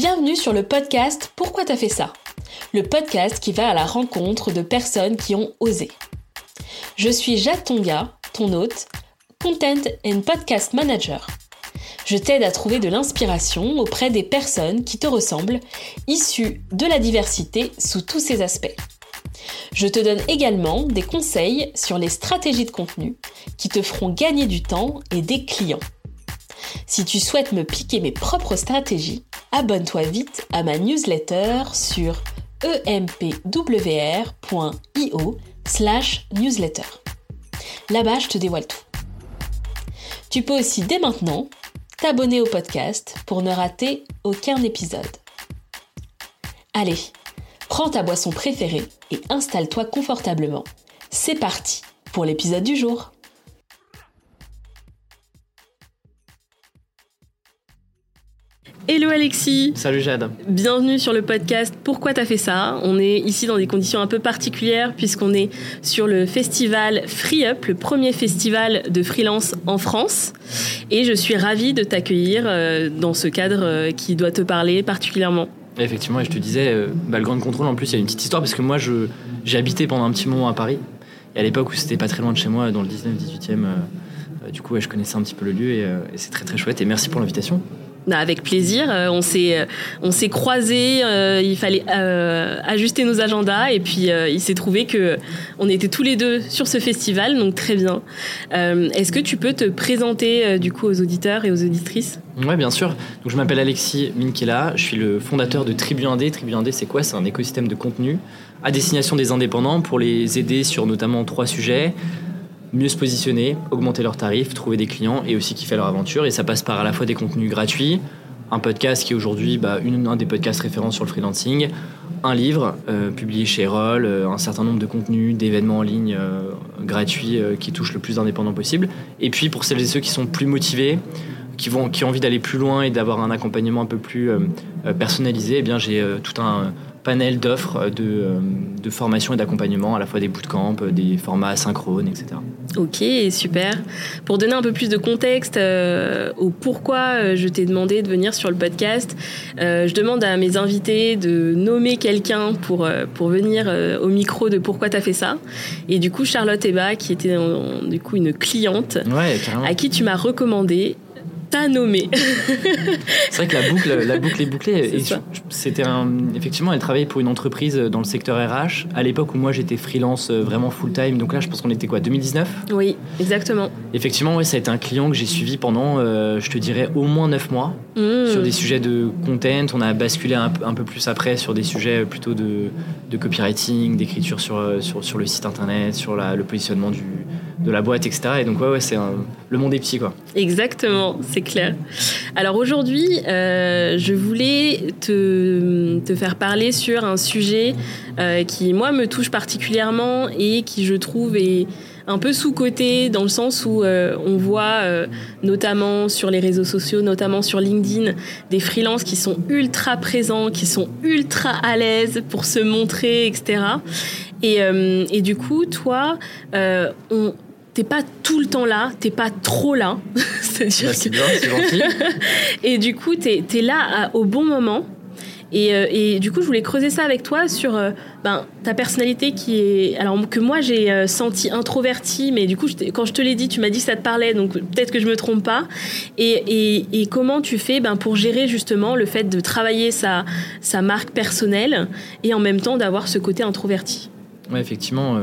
Bienvenue sur le podcast Pourquoi t'as fait ça? Le podcast qui va à la rencontre de personnes qui ont osé. Je suis Jade Tonga, ton hôte, Content and Podcast Manager. Je t'aide à trouver de l'inspiration auprès des personnes qui te ressemblent, issues de la diversité sous tous ses aspects. Je te donne également des conseils sur les stratégies de contenu qui te feront gagner du temps et des clients. Si tu souhaites me piquer mes propres stratégies, abonne-toi vite à ma newsletter sur empwr.io slash newsletter. Là-bas, je te dévoile tout. Tu peux aussi dès maintenant t'abonner au podcast pour ne rater aucun épisode. Allez, prends ta boisson préférée et installe-toi confortablement. C'est parti pour l'épisode du jour. Hello Alexis Salut Jade Bienvenue sur le podcast Pourquoi t'as fait ça? On est ici dans des conditions un peu particulières puisqu'on est sur le festival Free Up, le premier festival de freelance en France. Et je suis ravie de t'accueillir euh, dans ce cadre euh, qui doit te parler particulièrement. Effectivement, et je te disais, euh, bah, le Grand Contrôle, en plus, il y a une petite histoire parce que moi, j'ai habité pendant un petit moment à Paris. Et à l'époque où c'était pas très loin de chez moi, dans le 19-18e, du coup, je connaissais un petit peu le lieu et c'est très très chouette. Et merci pour l'invitation. Bah, avec plaisir. Euh, on s'est euh, on croisés. Euh, il fallait ajuster nos agendas et puis il s'est trouvé que on était tous les deux sur ce festival, donc très bien. Est-ce que tu peux te présenter du coup aux auditeurs et aux auditrices? Ouais, bien sûr. Je m'appelle Alexis Minkela. Je suis le fondateur de Tribu Indé. Tribu Indé, c'est quoi? C'est un écosystème de contenu à destination des indépendants pour les aider sur notamment trois sujets mieux se positionner, augmenter leurs tarifs, trouver des clients et aussi kiffer leur aventure. Et ça passe par à la fois des contenus gratuits, un podcast qui est aujourd'hui bah, un des podcasts référents sur le freelancing, un livre euh, publié chez Roll, euh, un certain nombre de contenus, d'événements en ligne euh, gratuits qui touchent le plus d'indépendants possible. Et puis pour celles et ceux qui sont plus motivés, qui, vont, qui ont envie d'aller plus loin et d'avoir un accompagnement un peu plus personnalisé, eh bien j'ai tout un panel d'offres de, euh, de, formation et d'accompagnement, à la fois des bootcamps, des formats asynchrones, etc. Ok, super. Pour donner un peu plus de contexte euh, au pourquoi euh, je t'ai demandé de venir sur le podcast, je demande à mes invités de nommer quelqu'un pour, pour venir au micro de pourquoi tu as fait ça. Et du coup, Charlotte Eba, qui était du coup une cliente, à qui tu m'as recommandé t'as nommé. c'est vrai que la boucle, la boucle est bouclée. C'était effectivement, elle travaillait pour une entreprise dans le secteur RH à l'époque où moi j'étais freelance euh, vraiment full time. Donc là, je pense qu'on était quoi, 2019 Oui, exactement. Effectivement, ouais, ça a été un client que j'ai suivi pendant, euh, je te dirais, au moins 9 mois mmh. sur des sujets de content. On a basculé un, peu plus après sur des sujets plutôt de, de copywriting, d'écriture sur, euh, sur, sur, le site internet, sur la, le positionnement du, de la boîte, etc. Et donc, ouais, ouais c'est le monde est petit, quoi. Exactement, c'est clair. Alors aujourd'hui, euh, je voulais te, te, faire parler sur un sujet euh, qui, moi, me touche particulièrement et qui, je trouve, est un peu sous-côté dans le sens où euh, on voit notamment sur les réseaux sociaux, notamment sur LinkedIn, des freelances qui sont ultra présents, qui sont ultra à l'aise pour se montrer, etc. Et, et du coup, toi, on t'es pas tout le temps là, t'es pas trop là. C'est-à-dire c'est bien, c'est gentil. et du coup, t'es es là au bon moment. Et, euh, et, du coup, je voulais creuser ça avec toi sur euh, ben, ta personnalité qui est. Alors, que moi, j'ai euh, senti introvertie, mais du coup, quand je te l'ai dit, tu m'as dit que ça te parlait, donc peut-être que je me trompe pas. Et, et comment tu fais ben, pour gérer justement le fait de travailler sa, sa marque personnelle et en même temps d'avoir ce côté introverti? Ouais, effectivement.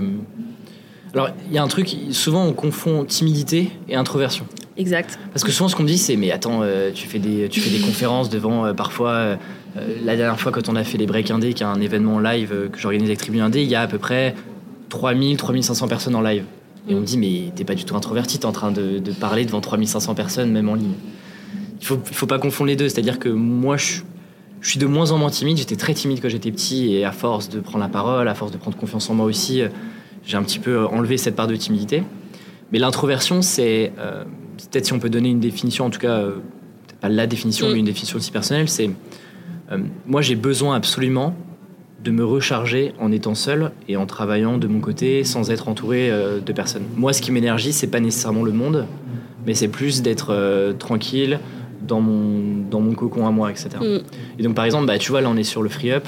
Alors, il y a un truc, souvent on confond timidité et introversion. Exact. Parce que souvent ce qu'on me dit, c'est mais attends, euh, tu, fais des, tu fais des conférences devant euh, parfois. Euh, la dernière fois, quand on a fait les Break Indé, qui est un événement live que j'organise avec Tribune Indé, il y a à peu près 3000, 3500 personnes en live. Et on me dit, mais t'es pas du tout introverti, t'es en train de, parler devant 3500 personnes, même en ligne. Il faut, faut pas confondre les deux. C'est-à-dire que moi, je, je suis de moins en moins timide. J'étais très timide quand j'étais petit et à force de prendre la parole, à force de prendre confiance en moi aussi, j'ai un petit peu enlevé cette part de timidité. Mais l'introversion, c'est euh, peut-être si on peut donner une définition, en tout cas, euh, pas la définition, mm. mais une définition aussi personnelle, c'est euh, moi j'ai besoin absolument de me recharger en étant seul et en travaillant de mon côté sans être entouré de personnes. Moi, ce qui m'énergie, c'est pas nécessairement le monde, mais c'est plus d'être tranquille, dans mon, dans mon cocon à moi, etc. Mm. Et donc, par exemple, bah, tu vois, là, on est sur le Free Up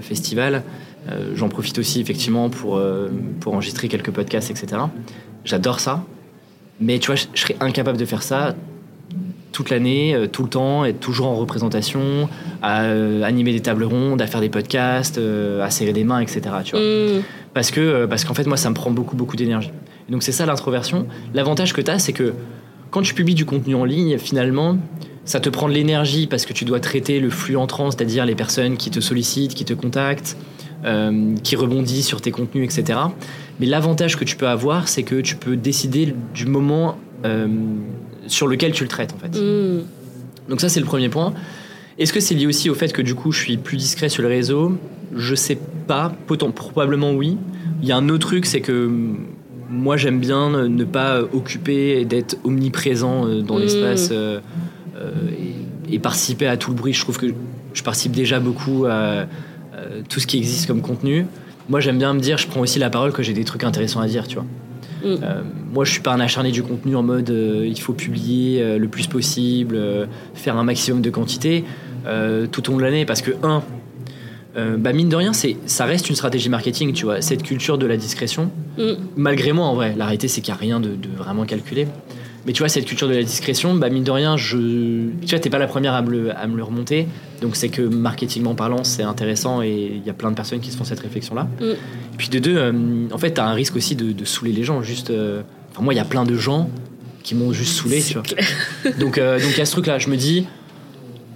Festival. Euh, J'en profite aussi, effectivement, pour, euh, pour enregistrer quelques podcasts, etc. J'adore ça. Mais tu vois, je, je serais incapable de faire ça toute l'année, euh, tout le temps, être toujours en représentation, à animer des tables rondes, à faire des podcasts, à serrer des mains, etc. Tu vois. Mm. Parce que parce qu'en fait moi ça me prend beaucoup beaucoup d'énergie. Donc c'est ça l'introversion. L'avantage que tu as c'est que quand tu publies du contenu en ligne finalement ça te prend de l'énergie parce que tu dois traiter le flux entrant, c'est-à-dire les personnes qui te sollicitent, qui te contactent, euh, qui rebondissent sur tes contenus, etc. Mais l'avantage que tu peux avoir, c'est que tu peux décider du moment euh, sur lequel tu le traites en fait. Mm. Donc ça c'est le premier point. Est-ce que c'est lié aussi au fait que du coup je suis plus discret sur le réseau? Je sais pas, potent- probablement oui. Il y a un autre truc, c'est que hum, moi j'aime bien ne- pas occuper et d'être omniprésent euh, dans Mm. l'espace euh, et, et participer à tout le bruit. Je trouve que je participe déjà beaucoup à, tout ce qui existe comme contenu. Moi j'aime bien me dire, je prends aussi la parole que j'ai des trucs intéressants à dire, tu vois. Mm. Euh, moi, je suis pas un acharné du contenu en mode euh, il faut publier euh, le plus possible, faire un maximum de quantité tout au long de l'année parce que un, bah mine de rien, c'est ça reste une stratégie marketing, tu vois, cette culture de la discrétion. Mm. Malgré moi, en vrai, la réalité c'est qu'il n'y a rien de, de vraiment calculé. Mais tu vois, cette culture de la discrétion, bah mine de rien, je, tu vois, t'es pas la première à me le, à me le remonter. Donc c'est que marketingment parlant, c'est intéressant et il y a plein de personnes qui se font cette réflexion-là. Mm. Et puis de deux, euh, en fait, t'as un risque aussi de, de saouler les gens. Juste, euh, enfin moi, il y a plein de gens qui m'ont juste saoulé, tu vois. Donc euh, donc il y a ce truc-là. Je me dis,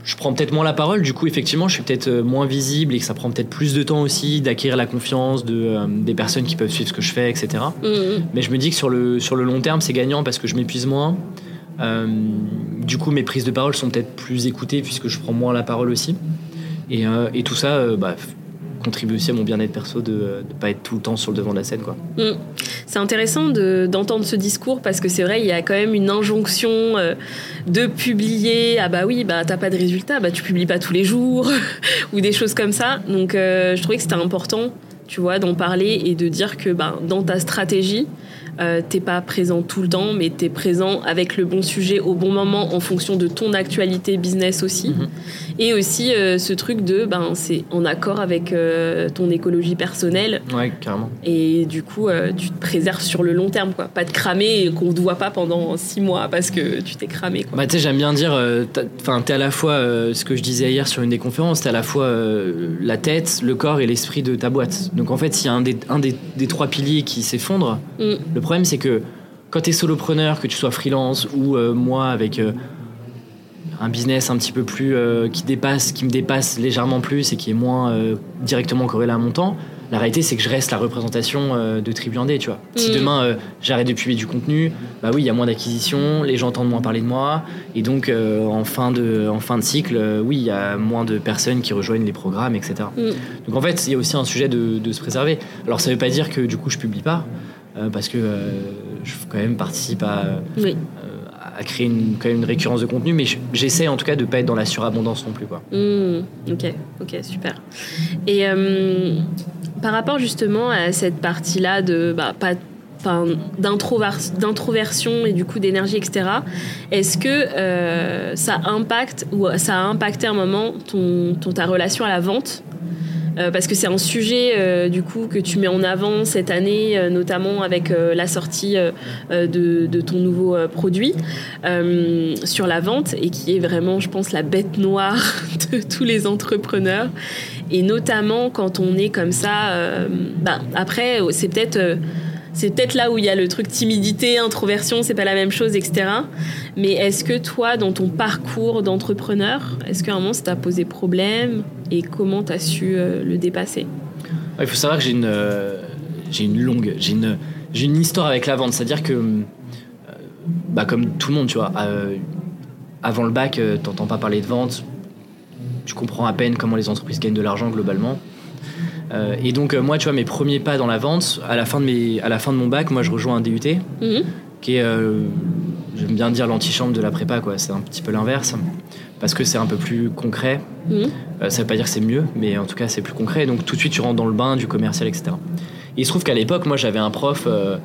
je prends peut-être moins la parole. Du coup, effectivement, je suis peut-être euh, moins visible et que ça prend peut-être plus de temps aussi d'acquérir la confiance de euh, des personnes qui peuvent suivre ce que je fais, etc. Mm. Mais je me dis que sur le, sur le long terme, c'est gagnant parce que je m'épuise moins. Euh, du coup, mes prises de parole sont peut-être plus écoutées puisque je prends moins la parole aussi. Et, euh, et tout ça bah, contribue aussi à mon bien-être perso de ne pas être tout le temps sur le devant de la scène. Quoi. Mm. C'est intéressant de- d'entendre ce discours parce que c'est vrai, il y a quand même une injonction euh, de publier. Ah bah oui, bah t'as pas de résultat, bah tu publies pas tous les jours ou des choses comme ça. Donc euh, je trouvais que c'était important, tu vois, d'en parler et de dire que bah, dans ta stratégie, euh, t'es pas présent tout le temps, mais t'es présent avec le bon sujet au bon moment en fonction de ton actualité business aussi. Mhm. Et aussi euh, ce truc de, ben c'est en accord avec euh, ton écologie personnelle. Ouais, carrément. Et du coup, euh, tu te préserves sur le long terme, quoi. Pas de cramer et qu'on ne te voit pas pendant six mois parce que tu t'es cramé, quoi. Bah, tu sais, j'aime bien dire, enfin, t'es à la fois, ce que je disais hier sur une des conférences, t'es à la fois la tête, le corps et l'esprit de ta boîte. Donc en fait, s'il y a un des, un des, des trois piliers qui s'effondre, Mm. le problème c'est que quand t'es solopreneur, que tu sois freelance ou euh, moi avec euh, un business un petit peu plus euh, qui dépasse, qui me dépasse légèrement plus et qui est moins directement corrélé à mon temps, la réalité c'est que je reste la représentation de Tribu Indé, tu vois. Si Mm. demain j'arrête de publier du contenu, bah oui, il y a moins d'acquisition, les gens entendent moins parler de moi, et donc en, fin de, en fin de cycle, oui, il y a moins de personnes qui rejoignent les programmes, etc. Mm. Donc en fait, il y a aussi un sujet de, de se préserver. Alors ça veut pas dire que du coup je publie pas, parce que euh, je quand même participe à, Oui. à créer une, quand même une récurrence de contenu, mais je- j'essaie en tout cas de pas être dans la surabondance non plus. Quoi. Mm. Ok, ok, super. Et euh, par rapport justement à cette partie-là de bah, pas d'introversion et du coup d'énergie, etc. Est-ce que euh, ça impacte ou ça a impacté un moment ton, ton- ta relation à la vente? Euh, parce que c'est un sujet euh, du coup que tu mets en avant cette année, euh, notamment avec la sortie de, ton nouveau produit sur la vente et qui est vraiment, je pense, la bête noire de tous les entrepreneurs. Et notamment quand on est comme ça, bah, après, c'est peut-être c'est peut-être là où il y a le truc timidité, introversion, c'est pas la même chose, etc. Mais est-ce que toi, dans ton parcours d'entrepreneur, est-ce qu'à un moment ça t'a posé problème? Et comment t'as su euh, le dépasser? Il faut savoir que j'ai une, euh, j'ai une longue, j'ai une, j'ai une histoire avec la vente, c'est-à-dire que, euh, bah, comme tout le monde, tu vois, avant le bac, t'entends pas parler de vente, tu comprends à peine comment les entreprises gagnent de l'argent globalement. Euh, et donc euh, moi, tu vois, mes premiers pas dans la vente, à la fin de, mes, à la fin de mon bac, moi je rejoins un DUT, Mhm. qui est, euh, j'aime bien dire l'antichambre de la prépa, quoi. C'est un petit peu l'inverse, parce que c'est un peu plus concret. Mhm. Euh, ça veut pas dire que c'est mieux, mais en tout cas c'est plus concret. Donc tout de suite tu rentres dans le bain du commercial, etc. Et il se trouve qu'à l'époque, moi j'avais un prof. euh,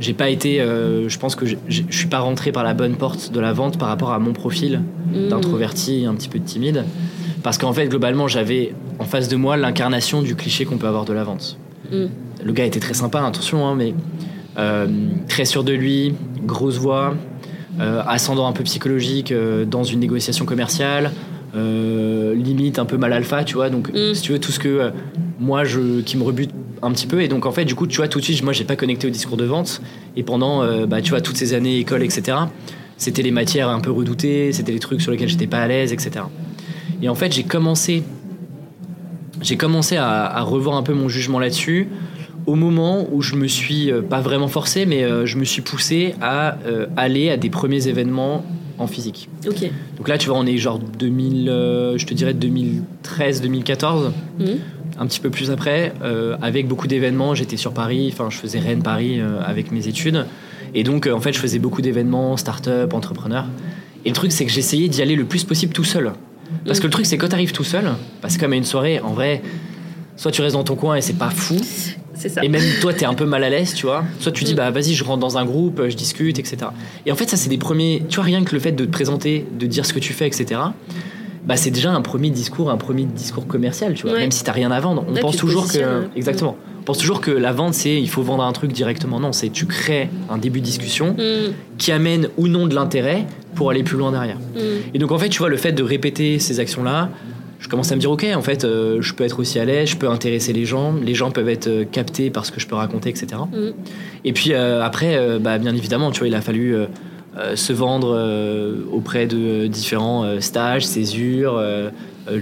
j'ai pas été, euh, je pense que je suis pas rentré par la bonne porte de la vente par rapport à mon profil Mm. d'introverti, un petit peu de timide. Parce qu'en fait, globalement, j'avais en face de moi l'incarnation du cliché qu'on peut avoir de la vente. Mm. Le gars était très sympa, attention, hein, mais euh, très sûr de lui, grosse voix, ascendant un peu psychologique euh, dans une négociation commerciale, euh, limite un peu mal alpha, tu vois. Donc, Mm. si tu veux, tout ce que euh, moi, je, qui me rebute un petit peu. Et donc, en fait, du coup, tu vois, tout de suite, moi, j'ai pas connecté au discours de vente. Et pendant, euh, bah, tu vois, toutes ces années école, etc., c'était les matières un peu redoutées, c'était les trucs sur lesquels j'étais pas à l'aise, etc. Et en fait, j'ai commencé, j'ai commencé à, à revoir un peu mon jugement là-dessus au moment où je me suis euh, pas vraiment forcé, mais euh, je me suis poussé à euh, aller à des premiers événements en physique. Ok. Donc là, tu vois, on est genre 2000, euh, je te dirais 2013-2014, Mm. un petit peu plus après, euh, avec beaucoup d'événements. J'étais sur Paris, enfin, je faisais Rennes Paris euh, avec mes études, et donc euh, en fait, je faisais beaucoup d'événements, start-up, entrepreneurs. Et le truc, c'est que j'essayais d'y aller le plus possible tout seul. Parce que le truc, c'est quand t'arrives tout seul, parce que comme à une soirée, en vrai, soit tu restes dans ton coin et c'est pas fou, C'est ça. et même toi, t'es un peu mal à l'aise, tu vois. Soit tu dis, Mm. bah vas-y, je rentre dans un groupe, je discute, etc. Et en fait, ça, c'est des premiers. Tu vois, rien que le fait de te présenter, de dire ce que tu fais, etc. Bah, c'est déjà un premier discours, un premier discours commercial, tu vois. Ouais. Même si t'as rien à vendre, on pense toujours que. Exactement. On pense toujours que la vente, c'est il faut vendre un truc directement. Non, c'est tu crées un début de discussion Mm. qui amène ou non de l'intérêt pour aller plus loin derrière. Mm. Et donc en fait, tu vois, le fait de répéter ces actions-là, je commence à me dire, ok, en fait, euh, je peux être aussi à l'aise, je peux intéresser les gens, les gens peuvent être euh, captés par ce que je peux raconter, etc. Mm. Et puis euh, après, bah, bien évidemment, tu vois, il a fallu se vendre auprès de différents stages, césures,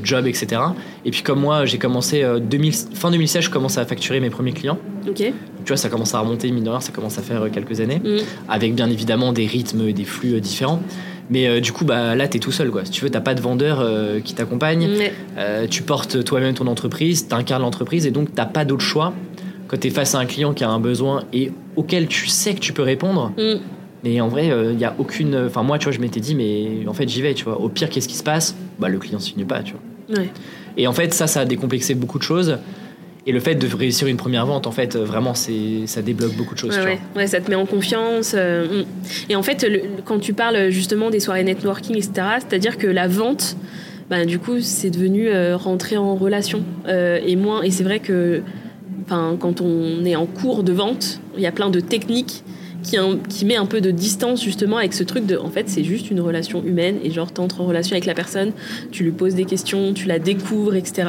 jobs, etc. Et puis comme moi, j'ai commencé 2000, fin 2016, je commence à facturer mes premiers clients. Tu vois, ça commence à remonter, mine de rien, ça commence à faire quelques années Mm. avec bien évidemment des rythmes et des flux différents. Mais euh, du coup, bah, là, tu es tout seul. Quoi. Si tu veux, t'as pas de vendeur euh, qui t'accompagne. Euh, tu portes toi-même ton entreprise, tu incarnes l'entreprise et donc t'as pas d'autre choix quand tu es face à un client qui a un besoin et auquel tu sais que tu peux répondre. Mm. Et en vrai, il n'y a aucune. Enfin, moi, tu vois, je m'étais dit, mais en fait, j'y vais, tu vois. Au pire, qu'est-ce qui se passe? Bah, le client signe pas, tu vois. Ouais. Et en fait, ça, ça a décomplexé beaucoup de choses. Et le fait de réussir une première vente, en fait, vraiment, c'est, ça débloque beaucoup de choses. Ouais, tu vois. ouais. Ouais, ça te met en confiance. euh. Et en fait, le- quand tu parles justement des soirées networking, etc., c'est-à-dire que la vente, bah, du coup, c'est devenu euh, rentrer en relation. Euh, et moins, et c'est vrai que quand on est en cours de vente, il y a plein de techniques qui, un- qui met un peu de distance justement avec ce truc de en fait c'est juste une relation humaine et genre t'entres en relation avec la personne tu lui poses des questions tu la découvres etc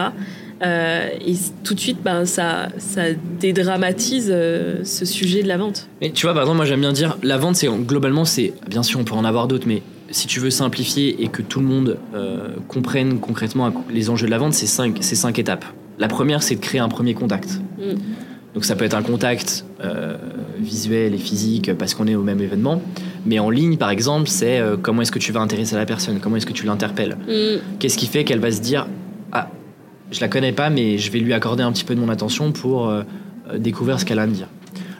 Euh, et tout de suite ben, ça, ça dédramatise euh, ce sujet de la vente Mais tu vois, par exemple, moi j'aime bien dire, la vente, c'est globalement, c'est bien sûr, on peut en avoir d'autres, mais si tu veux simplifier et que tout le monde euh, comprenne concrètement les enjeux de la vente, c'est cinq, c'est cinq étapes. La première, c'est de créer un premier contact. Mm. Donc ça peut être un contact visuel et physique parce qu'on est au même événement, mais en ligne, par exemple, c'est comment est-ce que tu vas intéresser la personne, comment est-ce que tu l'interpelles, Mm. qu'est-ce qui fait qu'elle va se dire, je la connais pas, mais je vais lui accorder un petit peu de mon attention pour euh, euh, découvrir ce qu'elle a à me dire.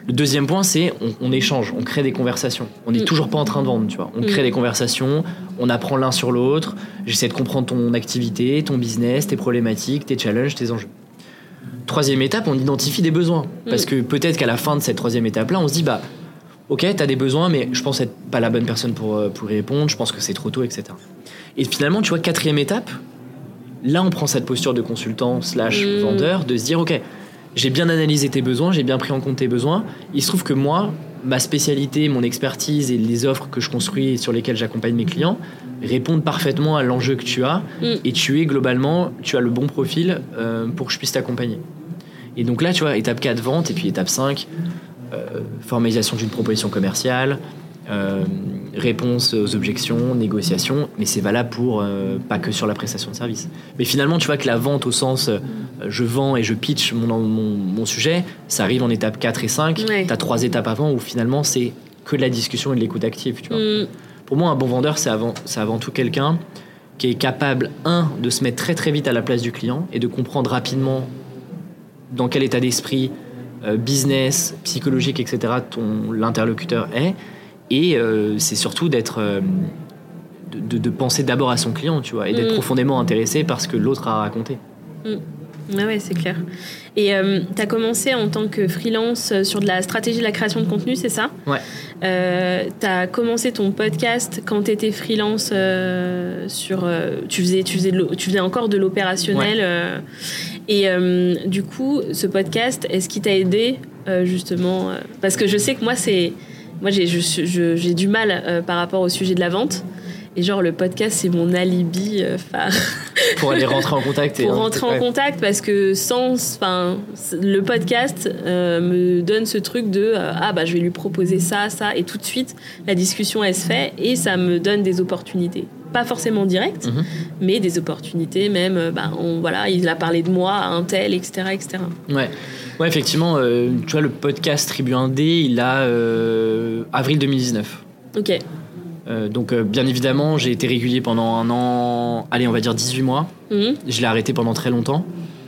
Le deuxième point, c'est on, on échange, on crée des conversations. On n'est Mm. toujours pas en train de vendre, tu vois. On Mm. crée des conversations, on apprend l'un sur l'autre. J'essaie de comprendre ton activité, ton business, tes problématiques, tes challenges, tes enjeux. Troisième étape, on identifie des besoins. Parce Mm. que peut-être qu'à la fin de cette troisième étape-là, on se dit, bah, ok, t'as des besoins, mais je pense être pas la bonne personne pour, euh, pour y répondre, je pense que c'est trop tôt, etc. Et finalement, tu vois, quatrième étape, là, on prend cette posture de consultant slash Mm. vendeur, de se dire, ok, j'ai bien analysé tes besoins, j'ai bien pris en compte tes besoins. Il se trouve que moi, ma spécialité, mon expertise et les offres que je construis et sur lesquelles j'accompagne mes clients répondent parfaitement à l'enjeu que tu as Mm. et tu es globalement, tu as le bon profil euh, pour que je puisse t'accompagner. Et donc là, tu vois, étape 4, vente, et puis étape 5, euh, formalisation d'une proposition commerciale, euh, réponse aux objections, négociation, mais c'est valable pour euh, pas que sur la prestation de service. Mais finalement, tu vois que la vente au sens euh, je vends et je pitch mon, mon, mon sujet, ça arrive en étape 4 et 5. Ouais. Tu as trois étapes avant où finalement c'est que de la discussion et de l'écoute active. Tu vois. Mm. Pour moi, un bon vendeur, c'est avant, avant tout quelqu'un qui est capable, un, de se mettre très très vite à la place du client et de comprendre rapidement dans quel état d'esprit, euh, business, psychologique, etc., ton l'interlocuteur est. Et euh, c'est surtout d'être. euh, de, penser d'abord à son client, tu vois, et d'être Mm. profondément intéressé par ce que l'autre a raconté. Ouais, ouais, c'est clair. Et euh, tu as commencé en tant que freelance sur de la stratégie de la création de contenu, c'est ça? Ouais. Euh, tu as commencé ton podcast quand tu étais freelance euh, sur. tu, faisais, tu, faisais de l'o- tu faisais encore de l'opérationnel. et du coup, ce podcast, est-ce qu'il t'a aidé justement Parce que je sais que moi, c'est. Moi, j'ai je suis- je- j'ai du mal euh, par rapport au sujet de la vente. Et genre, le podcast, c'est mon alibi euh, phare Pour aller rentrer en contact. et pour rentrer en ouais. contact parce que sans enfin le podcast euh, me donne ce truc de euh, ah bah je vais lui proposer ça ça et tout de suite la discussion elle se fait et ça me donne des opportunités pas forcément directes Mhm. mais des opportunités même euh, bah on, voilà il a parlé de moi à un tel etc etc Ouais. Ouais, effectivement, euh, tu vois, le podcast Tribu 1D, il a euh, avril 2019. ok Euh, donc, bien évidemment, j'ai été régulier pendant un an, allez, on va dire 18 mois. Mhm, Je l'ai arrêté pendant très longtemps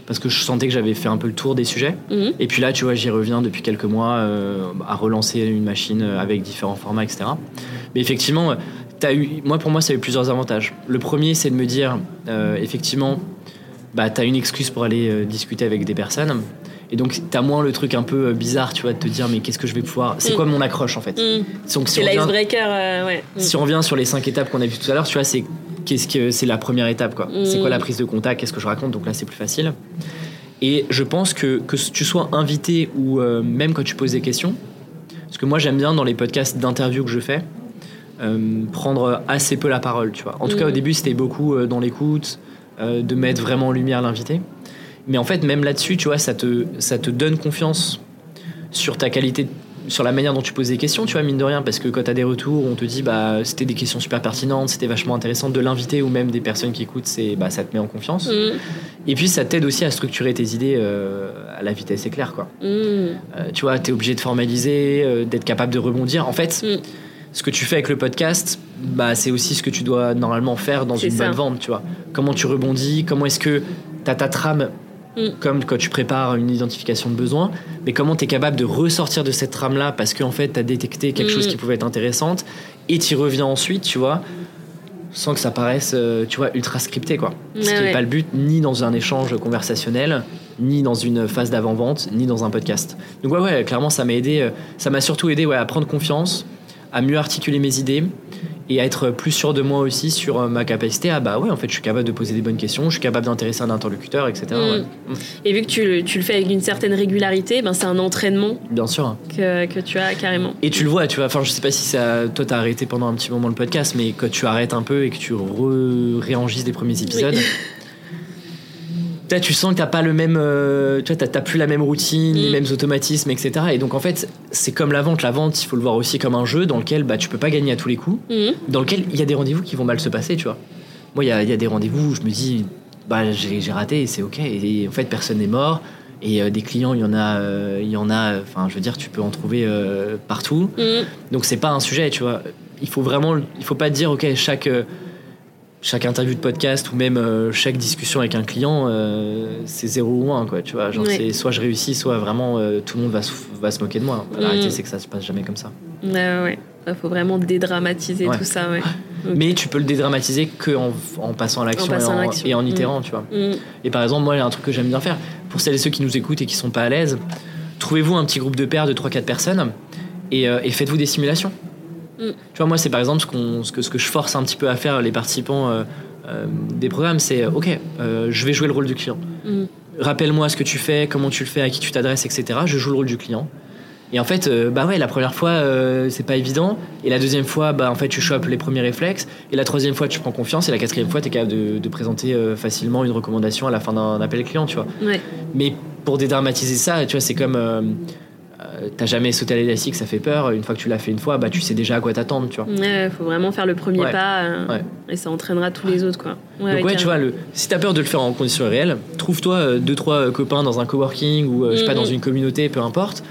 parce que je sentais que j'avais fait un peu le tour des sujets. mhm. Et puis là, tu vois, j'y reviens depuis quelques mois euh, à relancer une machine avec différents formats, etc. Mais effectivement, t'as eu, moi, pour moi, ça a eu plusieurs avantages. Le premier, c'est de me dire, euh, effectivement, bah, tu as une excuse pour aller euh, discuter avec des personnes. Et donc, tu as moins le truc un peu euh, bizarre, tu vois, de te dire, mais qu'est-ce que je vais pouvoir. C'est Mm. quoi mon accroche, en fait. Donc, si on, l'icebreaker euh, ouais Mhm. si on revient sur les cinq étapes qu'on a vues tout à l'heure, tu vois, c'est. Qu'est-ce que c'est la première étape quoi C'est quoi Mm. la prise de contact Qu'est-ce que je raconte Donc là c'est plus facile. Et je pense que que tu sois invité ou euh, même quand tu poses des questions, parce que moi j'aime bien dans les podcasts d'interview que je fais prendre assez peu la parole, tu vois. En tout cas Mm. au début c'était beaucoup euh, dans l'écoute, euh, de mettre vraiment en lumière l'invité. Mais en fait même là-dessus, tu vois, ça te ça te donne confiance sur ta qualité sur la manière dont tu poses des questions, tu vois, mine de rien, parce que quand tu as des retours, on te dit, bah, c'était des questions super pertinentes, c'était vachement intéressant de l'inviter ou même des personnes qui écoutent, c'est, bah, ça te met en confiance. Mhm. Et puis, ça t'aide aussi à structurer tes idées euh, à la vitesse éclair, quoi. Euh, tu vois, tu es obligé de formaliser, euh, d'être capable de rebondir. En fait, Mm. Ce que tu fais avec le podcast, bah, c'est aussi ce que tu dois normalement faire dans une ça. bonne vente, tu vois. Comment tu rebondis, comment est-ce que tu as ta trame, Mm. comme quand tu prépares une identification de besoin, mais comment tu es capable de ressortir de cette trame-là parce qu'en fait, tu as détecté quelque Mm. chose qui pouvait être intéressante et tu reviens ensuite, tu vois sans que ça paraisse, euh, tu vois, ultra scripté, quoi. Ce qui n'est ouais. pas le but, ni dans un échange conversationnel, ni dans une phase d'avant-vente, ni dans un podcast. Donc ouais, ouais, clairement, ça m'a aidé, euh, ça m'a surtout aidé ouais, à prendre confiance, à mieux articuler mes idées et à être plus sûr de moi aussi sur euh, ma capacité à, bah ouais, en fait, je suis capable de poser des bonnes questions, je suis capable d'intéresser un interlocuteur, etc. Mm. ouais. et vu que tu, le- tu le fais avec une certaine régularité ben c'est un entraînement Bien sûr. que, que tu as carrément Et tu le vois, tu vois, enfin, je sais pas si ça, toi, t'as arrêté pendant un petit moment le podcast, mais quand tu arrêtes un peu et que tu re- réenregistres des premiers épisodes, Tu sens que t'as pas le même, euh, tu vois, plus la même routine, les Mm. mêmes automatismes, etc. Et donc en fait, c'est comme la vente. La vente, il faut le voir aussi comme un jeu dans lequel bah, tu peux pas gagner à tous les coups, Mhm. dans lequel il y a des rendez-vous qui vont mal se passer, tu vois. Moi, il y a, y a des rendez-vous où je me dis, bah j'ai raté c'est ok. Et en fait, personne n'est mort. Et euh, des clients, il y en a, euh, il y en a. Enfin, je veux dire, tu peux en trouver partout. Mhm. Donc c'est pas un sujet, tu vois. Il faut vraiment, il faut pas dire, ok, chaque chaque interview de podcast ou même euh, chaque discussion avec un client, euh, c'est 0 ou 1, quoi, tu vois. Genre, Ouais. c'est soit je réussis, soit vraiment euh, tout le monde va se, va se moquer de moi. La Mm. réalité, c'est que ça se passe jamais comme ça. Ouais. Il faut vraiment dédramatiser Ouais. tout ça, ouais. Mais tu peux le dédramatiser que en, en passant à l'action et, en- l'action. et en Mm. itérant, tu vois. Mhm. Et par exemple, moi, il y a un truc que j'aime bien faire. Pour celles et ceux qui nous écoutent et qui sont pas à l'aise, trouvez-vous un petit groupe de pairs de 3-4 personnes et, et faites-vous des simulations. Mm. Tu vois, moi, c'est par exemple ce, qu'on- ce, que, ce que je force un petit peu à faire les participants euh, euh, des programmes, c'est euh, ok, euh, je vais jouer le rôle du client. Mhm. Rappelle-moi ce que tu fais, comment tu le fais, à qui tu t'adresses, etc. Je joue le rôle du client. Et en fait, bah ouais, la première fois, c'est pas évident. Et la deuxième fois, bah en fait, tu chopes les premiers réflexes. Et la troisième fois, tu prends confiance. Et la quatrième fois, tu es capable de, de présenter facilement une recommandation à la fin d'un appel client, tu vois. Ouais. Mais pour dédramatiser ça, tu vois, c'est comme. Euh, T'as jamais sauté à l'élastique, ça fait peur. Une fois que tu l'as fait une fois, bah tu sais déjà à quoi t'attendre, tu vois. Ouais, faut vraiment faire le premier Ouais. pas euh, Ouais. et ça entraînera tous les autres, quoi. Donc ouais, tu vois, le, si t'as peur de le faire en conditions réelles, trouve-toi euh, deux trois euh, copains dans un coworking ou euh, je sais pas dans une communauté, peu importe,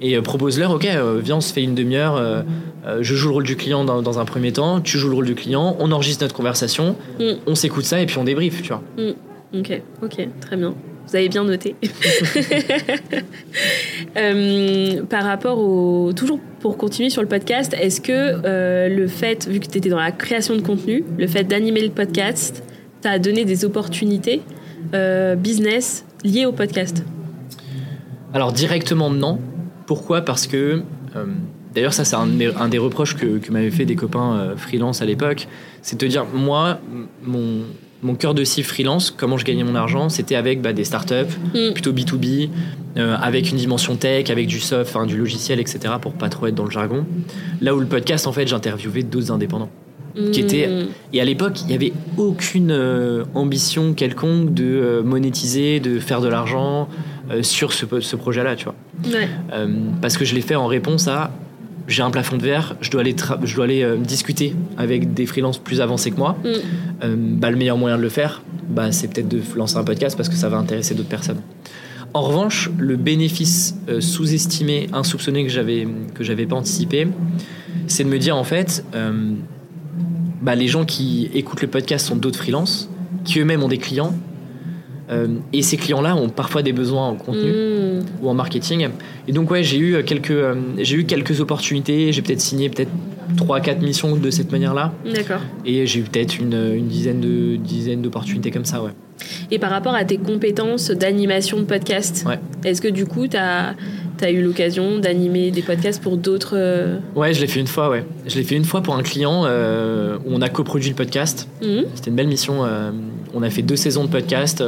et propose-leur, ok, viens, on se fait une demi-heure. je joue le rôle du client dans, dans un premier temps, tu joues le rôle du client, on enregistre notre conversation, Mhm. on s'écoute ça et puis on débrief, tu vois. Ok, ok, très bien. Vous avez bien noté. Euh, par rapport au. Toujours pour continuer sur le podcast, est-ce que euh, le fait, vu que tu étais dans la création de contenu, le fait d'animer le podcast t'a donné des opportunités euh, business liées au podcast? Alors directement non. Pourquoi? Parce que D'ailleurs, ça, c'est un, des reproches que, que m'avaient fait des copains freelance à l'époque. C'est de te dire, moi, mon, mon cœur de cible freelance, comment je gagnais mon argent, c'était avec bah, des startups, mm. plutôt B2B, euh, avec une dimension tech, avec du soft, du logiciel, etc., pour pas trop être dans le jargon. Là où le podcast, en fait, j'interviewais d'autres indépendants. Qui étaient, mm. et à l'époque, il n'y avait aucune euh, ambition quelconque de euh, monétiser, de faire de l'argent sur ce, ce projet-là, tu vois. Ouais. parce que je l'ai fait en réponse à j'ai un plafond de verre, je dois aller, je dois aller euh, discuter avec des freelances plus avancés que moi. Mm. Euh, bah, le meilleur moyen de le faire, bah, c'est peut-être de lancer un podcast parce que ça va intéresser d'autres personnes. En revanche, le bénéfice euh, sous-estimé, insoupçonné que j'avais que j'avais pas anticipé, c'est de me dire en fait, bah, les gens qui écoutent le podcast sont d'autres freelances, qui eux-mêmes ont des clients euh, et ces clients-là ont parfois des besoins en contenu hmm. ou en marketing. Et donc ouais, j'ai eu quelques, euh, j'ai eu quelques opportunités. J'ai peut-être signé peut-être 3-4 missions de cette manière-là. D'accord. Et j'ai eu peut-être une, une, dizaine de dizaines d'opportunités comme ça, ouais. Et par rapport à tes compétences d'animation de podcast, ouais. est-ce que du coup, tu as, as, eu l'occasion d'animer des podcasts pour d'autres euh, Ouais, je l'ai fait une fois, ouais. Je l'ai fait une fois pour un client où on a coproduit le podcast. Mhm. C'était une belle mission. on a fait deux saisons de podcast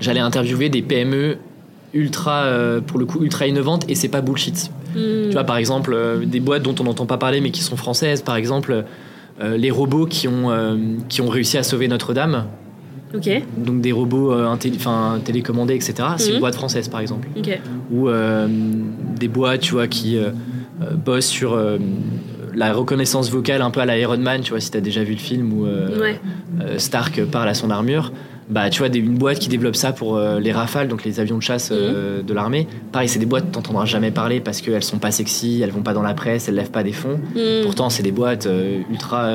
j'allais interviewer des PME ultra, euh, pour le coup, ultra innovantes et c'est pas bullshit. Hmm. Tu vois, par exemple, euh, des boîtes dont on n'entend pas parler mais qui sont françaises, par exemple, euh, les robots qui ont, qui ont réussi à sauver Notre-Dame. Ok. Donc des robots télécommandés, etc. C'est une Hmm. boîte française, par exemple. Ok. Ou des boîtes, tu vois, qui bossent sur la reconnaissance vocale un peu à la Iron Man, tu vois, si t'as déjà vu le film où Ouais. Stark parle à son armure bah tu vois des, une boîte qui développe ça pour euh, les rafales donc les avions de chasse euh, de l'armée pareil c'est des boîtes t'entendras jamais parler parce qu'elles sont pas sexy elles vont pas dans la presse elles lèvent pas des fonds Hmm. pourtant c'est des boîtes euh, ultra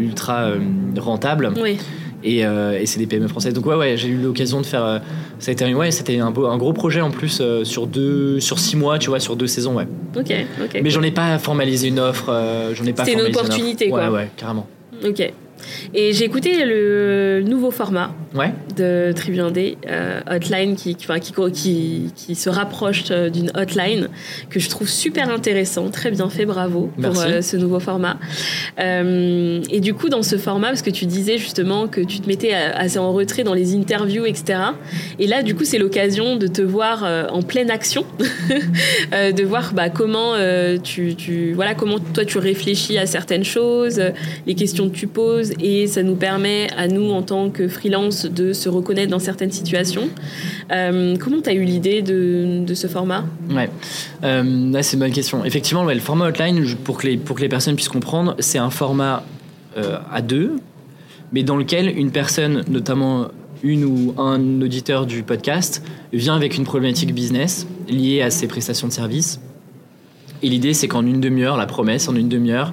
ultra rentables Oui. et, et c'est des PME françaises donc ouais ouais j'ai eu l'occasion de faire ça a été ouais c'était un, beau- un gros projet en plus sur deux sur six mois tu vois sur deux saisons ouais Ok. Ok. mais j'en ai pas formalisé une offre j'en ai pas C'était une opportunité, ouais quoi. ouais carrément Ok. Et j'ai écouté le nouveau format ouais de Tribu Indé, euh, Hotline, qui, qui, enfin, qui, qui, qui se rapproche euh, d'une hotline que je trouve super intéressant, très bien fait, bravo pour euh, ce nouveau format. Euh, et du coup, dans ce format, parce que tu disais justement que tu te mettais assez en retrait dans les interviews, etc. Et là, du coup, c'est l'occasion de te voir en pleine action, de voir bah, comment tu, tu, voilà, comment toi tu réfléchis à certaines choses, les questions que tu poses, et ça nous permet à nous en tant que freelance de se reconnaître dans certaines situations. Euh, comment tu as eu l'idée de, ce format? Ouais, euh, c'est une bonne question. Effectivement, le format outline, pour que les, pour que les personnes puissent comprendre, c'est un format euh, à deux, mais dans lequel une personne, notamment une ou un auditeur du podcast, vient avec une problématique business liée à ses prestations de services. Et l'idée, c'est qu'en une demi-heure, la promesse, en une demi-heure,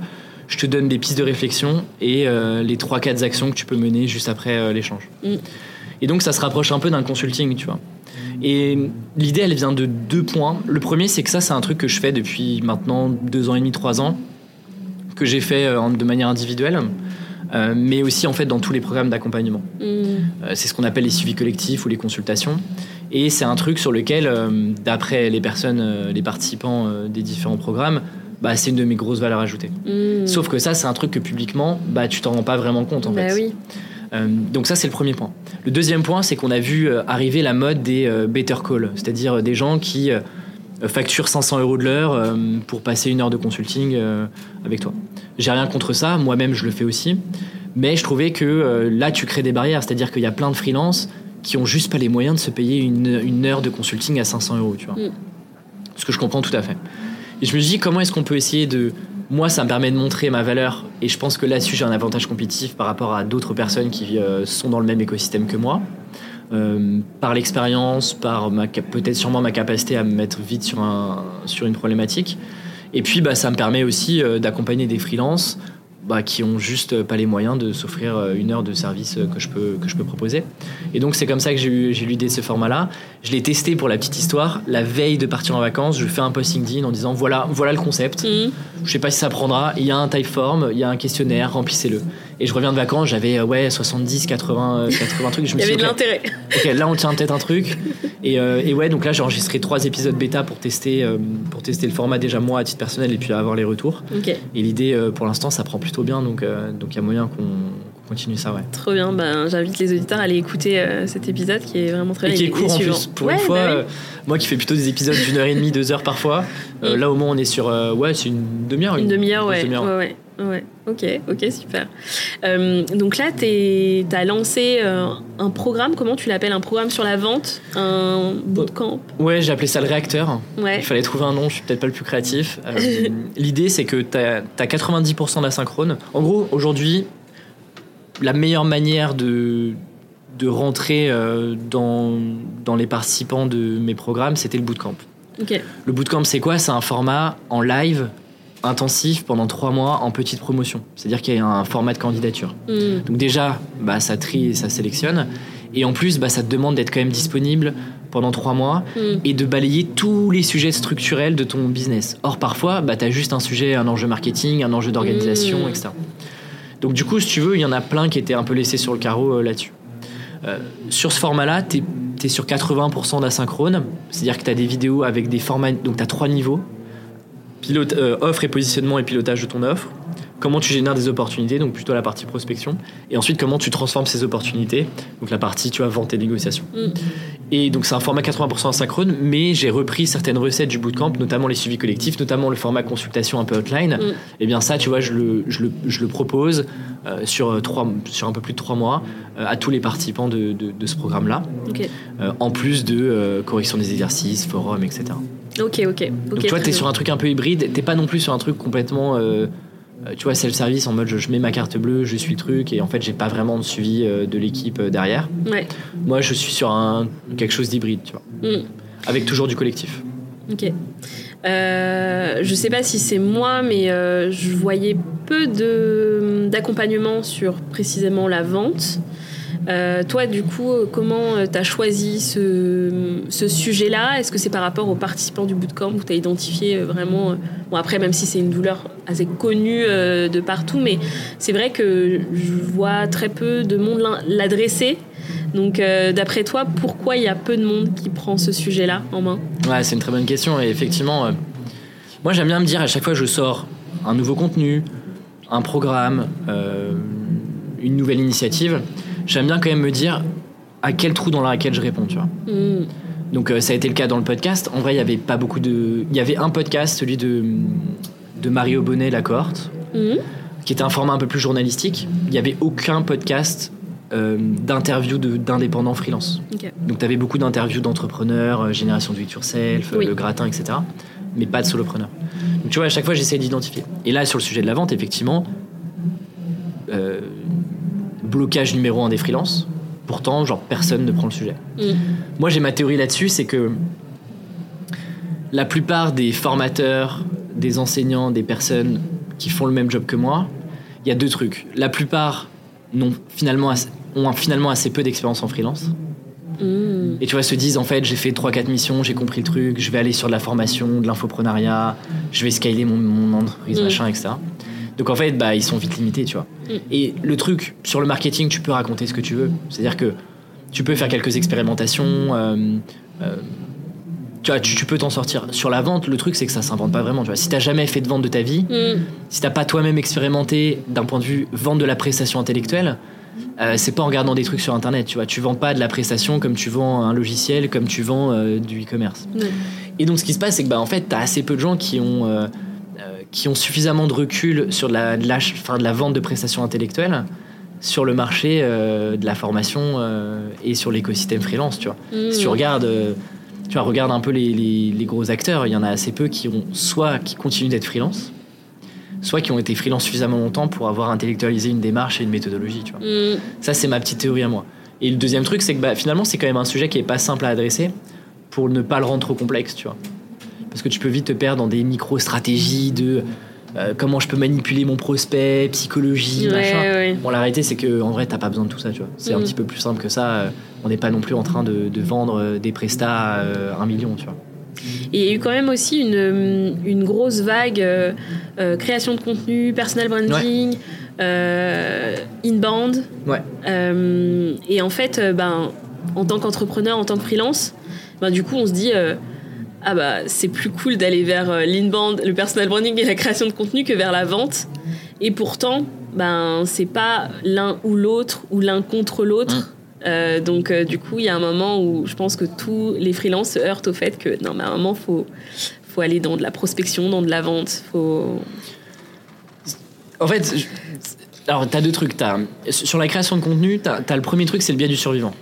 je te donne des pistes de réflexion et euh, les 3-4 actions que tu peux mener juste après euh, l'échange. Mm. Et donc, ça se rapproche un peu d'un consulting, tu vois. Et l'idée, elle vient de deux points. Le premier, c'est que ça, c'est un truc que je fais depuis maintenant deux ans et demi, trois ans, que j'ai fait euh, de manière individuelle, mais aussi en fait dans tous les programmes d'accompagnement. Euh, c'est ce qu'on appelle les suivis collectifs ou les consultations. Et c'est un truc sur lequel, d'après les personnes, les participants des différents programmes, bah, c'est une de mes grosses valeurs ajoutées. hmm. Sauf que ça, c'est un truc que publiquement, bah, tu t'en rends pas vraiment compte en Bah fait. oui. Euh, donc ça, c'est le premier point. Le deuxième point, c'est qu'on a vu euh, arriver la mode des euh, better call, c'est-à-dire des gens qui euh, facturent 500 euros de l'heure pour passer une heure de consulting avec toi. J'ai rien contre ça, moi-même je le fais aussi, mais je trouvais que là, tu crées des barrières, c'est-à-dire qu'il y a plein de freelances qui ont juste pas les moyens de se payer une, une heure de consulting à 500 euros, tu vois. Mm. Ce que je comprends tout à fait. Et je me dis comment est-ce qu'on peut essayer de moi, ça me permet de montrer ma valeur et je pense que là-dessus, j'ai un avantage compétitif par rapport à d'autres personnes qui euh, sont dans le même écosystème que moi. Euh, par l'expérience, par peut-être sûrement ma capacité à me mettre vite sur, un, sur une problématique. Et puis, bah, ça me permet aussi euh, d'accompagner des freelances bah, qui ont juste pas les moyens de s'offrir une heure de service que je peux, que je peux proposer. Et donc, c'est comme ça que j'ai eu, j'ai eu l'idée de ce format-là. Je l'ai testé pour la petite histoire. La veille de partir en vacances, je fais un post LinkedIn en disant voilà, voilà le concept. Hmm. Je sais pas si ça prendra. Il y a un typeform, il y a un questionnaire, remplissez-le. Et je reviens de vacances, j'avais euh, ouais 70, 80, 80 trucs. Je me Il y avait de l'intérêt. Ok, là on tient peut-être un truc. Et, euh, et, ouais, donc là j'ai enregistré trois épisodes bêta pour tester, pour tester le format déjà moi à titre personnel et puis avoir les retours. Et l'idée pour l'instant ça prend plutôt bien, donc donc il y a moyen qu'on continue ça, ouais. Trop bien, ben, j'invite les auditeurs à aller écouter cet épisode qui est vraiment très bien. Et qui est court en plus. Pour une fois, bah moi qui fais plutôt des épisodes d'une heure et demie, deux heures parfois, mm. là au moins on est sur, ouais, c'est une demi-heure. Une, demi-heure, ouais. ouais, ouais. Ouais, ok, ok, super. Euh, donc là, tu as lancé euh, un programme, comment tu l'appelles? Un programme sur la vente? Un bootcamp? Ouais, j'ai appelé ça le réacteur. Ouais. Il fallait trouver un nom, je suis peut-être pas le plus créatif. Euh, l'idée, c'est que tu as, 90% d'asynchrone. En gros, aujourd'hui, la meilleure manière de, de rentrer dans, dans les participants de mes programmes, c'était le bootcamp. Ok. Le bootcamp, c'est quoi? C'est un format en live intensif pendant trois mois en petite promotion. C'est-à-dire qu'il y a un format de candidature. Mm. Donc déjà, bah, ça trie et ça sélectionne. Et en plus, bah, ça te demande d'être quand même disponible pendant trois mois mm. et de balayer tous les sujets structurels de ton business. Or, parfois, bah, tu as juste un sujet, un enjeu marketing, un enjeu d'organisation, mm. etc. Donc du coup, si tu veux, il y en a plein qui étaient un peu laissés sur le carreau euh, là-dessus. Euh, sur ce format-là, tu es, sur 80% d'asynchrone, c'est-à-dire que tu as des vidéos avec des formats, donc tu as trois niveaux, pilote, euh, offre et positionnement et pilotage de ton offre, comment tu génères des opportunités, donc plutôt la partie prospection, et ensuite comment tu transformes ces opportunités, donc la partie tu vois vente et négociation. Mm. Et donc c'est un format 80% asynchrone, mais j'ai repris certaines recettes du bootcamp, notamment les suivis collectifs, notamment le format consultation un peu outline. Mm. Et bien ça, tu vois, je le, je le, je le propose euh, sur, euh, trois, sur un peu plus de trois mois à tous les participants de, de, ce programme-là, en plus de correction des exercices, forums, etc. Ok, ok. Donc tu vois, t'es sur un truc un peu hybride, t'es pas non plus sur un truc complètement. Euh, euh, tu vois, self-service en mode je, mets ma carte bleue, je suis le truc, et en fait, j'ai pas vraiment de suivi euh, de l'équipe derrière. Ouais. Moi, je suis sur un, quelque chose d'hybride, tu vois. Hmm. Avec toujours du collectif. Ok. je sais pas si c'est moi, mais je voyais peu d'accompagnement sur précisément la vente. Euh, toi, du coup, comment euh, tu as choisi ce, sujet-là? Est-ce que c'est par rapport aux participants du bootcamp où tu as identifié euh, vraiment... Bon, après, même si c'est une douleur assez connue de partout, mais c'est vrai que je vois très peu de monde l'adresser. Donc, d'après toi, pourquoi il y a peu de monde qui prend ce sujet-là en main? Ouais, c'est une très bonne question. Et effectivement, moi, j'aime bien me dire à chaque fois que je sors un nouveau contenu, un programme, une nouvelle initiative, j'aime bien quand même me dire à quel trou dans la raquette je réponds, tu vois. Mm. Donc euh, ça a été le cas dans le podcast. En vrai, il y avait pas beaucoup de. Il y avait un podcast, celui de, de Mario Bonnet, La Cohorte, mm. qui était un format un peu plus journalistique. Il n'y avait aucun podcast euh, d'interviews d'indépendants freelance. Donc tu avais beaucoup d'interviews d'entrepreneurs, euh, Génération de It Yourself, Le Gratin, etc. Mais pas de solopreneurs. Donc tu vois, à chaque fois, j'essaie d'identifier. Et là, sur le sujet de la vente, effectivement, blocage numéro un des freelances. Pourtant, genre, personne ne prend le sujet. Mm. Moi, j'ai ma théorie là-dessus, c'est que la plupart des formateurs, des enseignants, des personnes qui font le même job que moi, il y a deux trucs. La plupart n'ont finalement ont finalement assez peu d'expérience en freelance. Mm. Et tu vois, se disent en fait, j'ai fait 3-4 missions, j'ai compris le truc, je vais aller sur de la formation, de l'infoprenariat, je vais scaler mon, mon entreprise, mm. machin, etc. Donc en fait, bah, ils sont vite limités, tu vois. Mm. Et le truc, sur le marketing, tu peux raconter ce que tu veux. C'est-à-dire que tu peux faire quelques expérimentations. Euh, euh, tu, vois, tu, peux t'en sortir. Sur la vente, le truc, c'est que ça s'invente pas vraiment. Tu vois. Si t'as jamais fait de vente de ta vie, mm. si t'as pas toi-même expérimenté d'un point de vue vente de la prestation intellectuelle, euh, c'est pas en regardant des trucs sur internet. Tu vois, tu vends pas de la prestation comme tu vends un logiciel, comme tu vends du e-commerce. Et donc, ce qui se passe, c'est que bah, en fait, t'as assez peu de gens qui ont qui ont suffisamment de recul sur la, de, la, de la vente de prestations intellectuelles sur le marché euh, de la formation euh, et sur l'écosystème freelance, tu vois. Mm. Si tu regardes, euh, tu vois, regarde un peu les, les, gros acteurs, il y en a assez peu qui ont soit qui continuent d'être freelance, soit qui ont été freelance suffisamment longtemps pour avoir intellectualisé une démarche et une méthodologie, tu vois. Mm. Ça, c'est ma petite théorie à moi. Et le deuxième truc, c'est que bah, finalement, c'est quand même un sujet qui est pas simple à adresser pour ne pas le rendre trop complexe, tu vois parce que tu peux vite te perdre dans des micro-stratégies de euh, comment je peux manipuler mon prospect, psychologie, machin. Bon, la réalité, c'est que en vrai, t'as pas besoin de tout ça, tu vois. C'est un mm. petit peu plus simple que ça. Euh, on n'est pas non plus en train de, vendre euh, des prestats à un million, tu vois. Et il y a eu quand même aussi une, une grosse vague création de contenu, personal branding. euh, inbound. Ouais. Et en fait, ben, en tant qu'entrepreneur, en tant que freelance, ben, du coup, on se dit ah bah c'est plus cool d'aller vers euh, l'inbound, le personal branding et la création de contenu que vers la vente. Et pourtant, ben c'est pas l'un ou l'autre ou l'un contre l'autre. Euh, donc euh, du coup, il y a un moment où je pense que tous les freelances se heurtent au fait que non, mais à un moment faut faut aller dans de la prospection, dans de la vente, faut En fait, je- alors t'as deux trucs. T'as, sur la création de contenu, t'as, t'as le premier truc, c'est le biais du survivant.